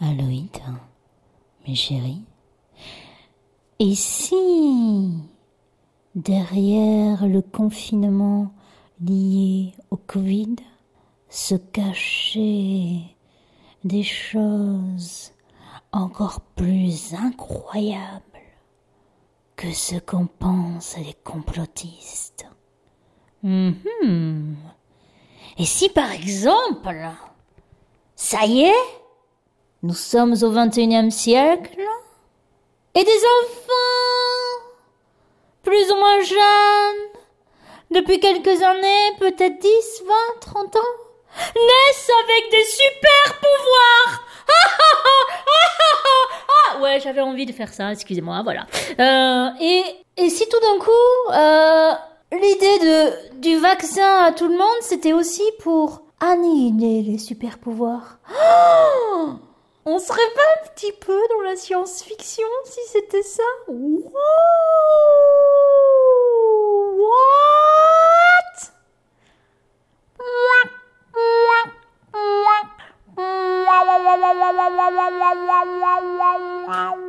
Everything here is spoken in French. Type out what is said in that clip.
Aloïd, mes chéris, et si derrière le confinement lié au Covid se cachaient des choses encore plus incroyables que ce qu'on pense les complotistes. Mhm. Et si par exemple, ça y est, nous sommes au XXIe siècle, et des enfants, plus ou moins jeunes, depuis quelques années, peut-être 10, 20, 30 ans, naissent avec des super pouvoirs. Ah, ouais, j'avais envie de faire ça, excusez-moi, voilà. Euh, et, et si tout d'un coup, euh, l'idée du vaccin à tout le monde, c'était aussi pour annihiler les super pouvoirs. On serait pas un petit peu dans la science-fiction si c'était ça What What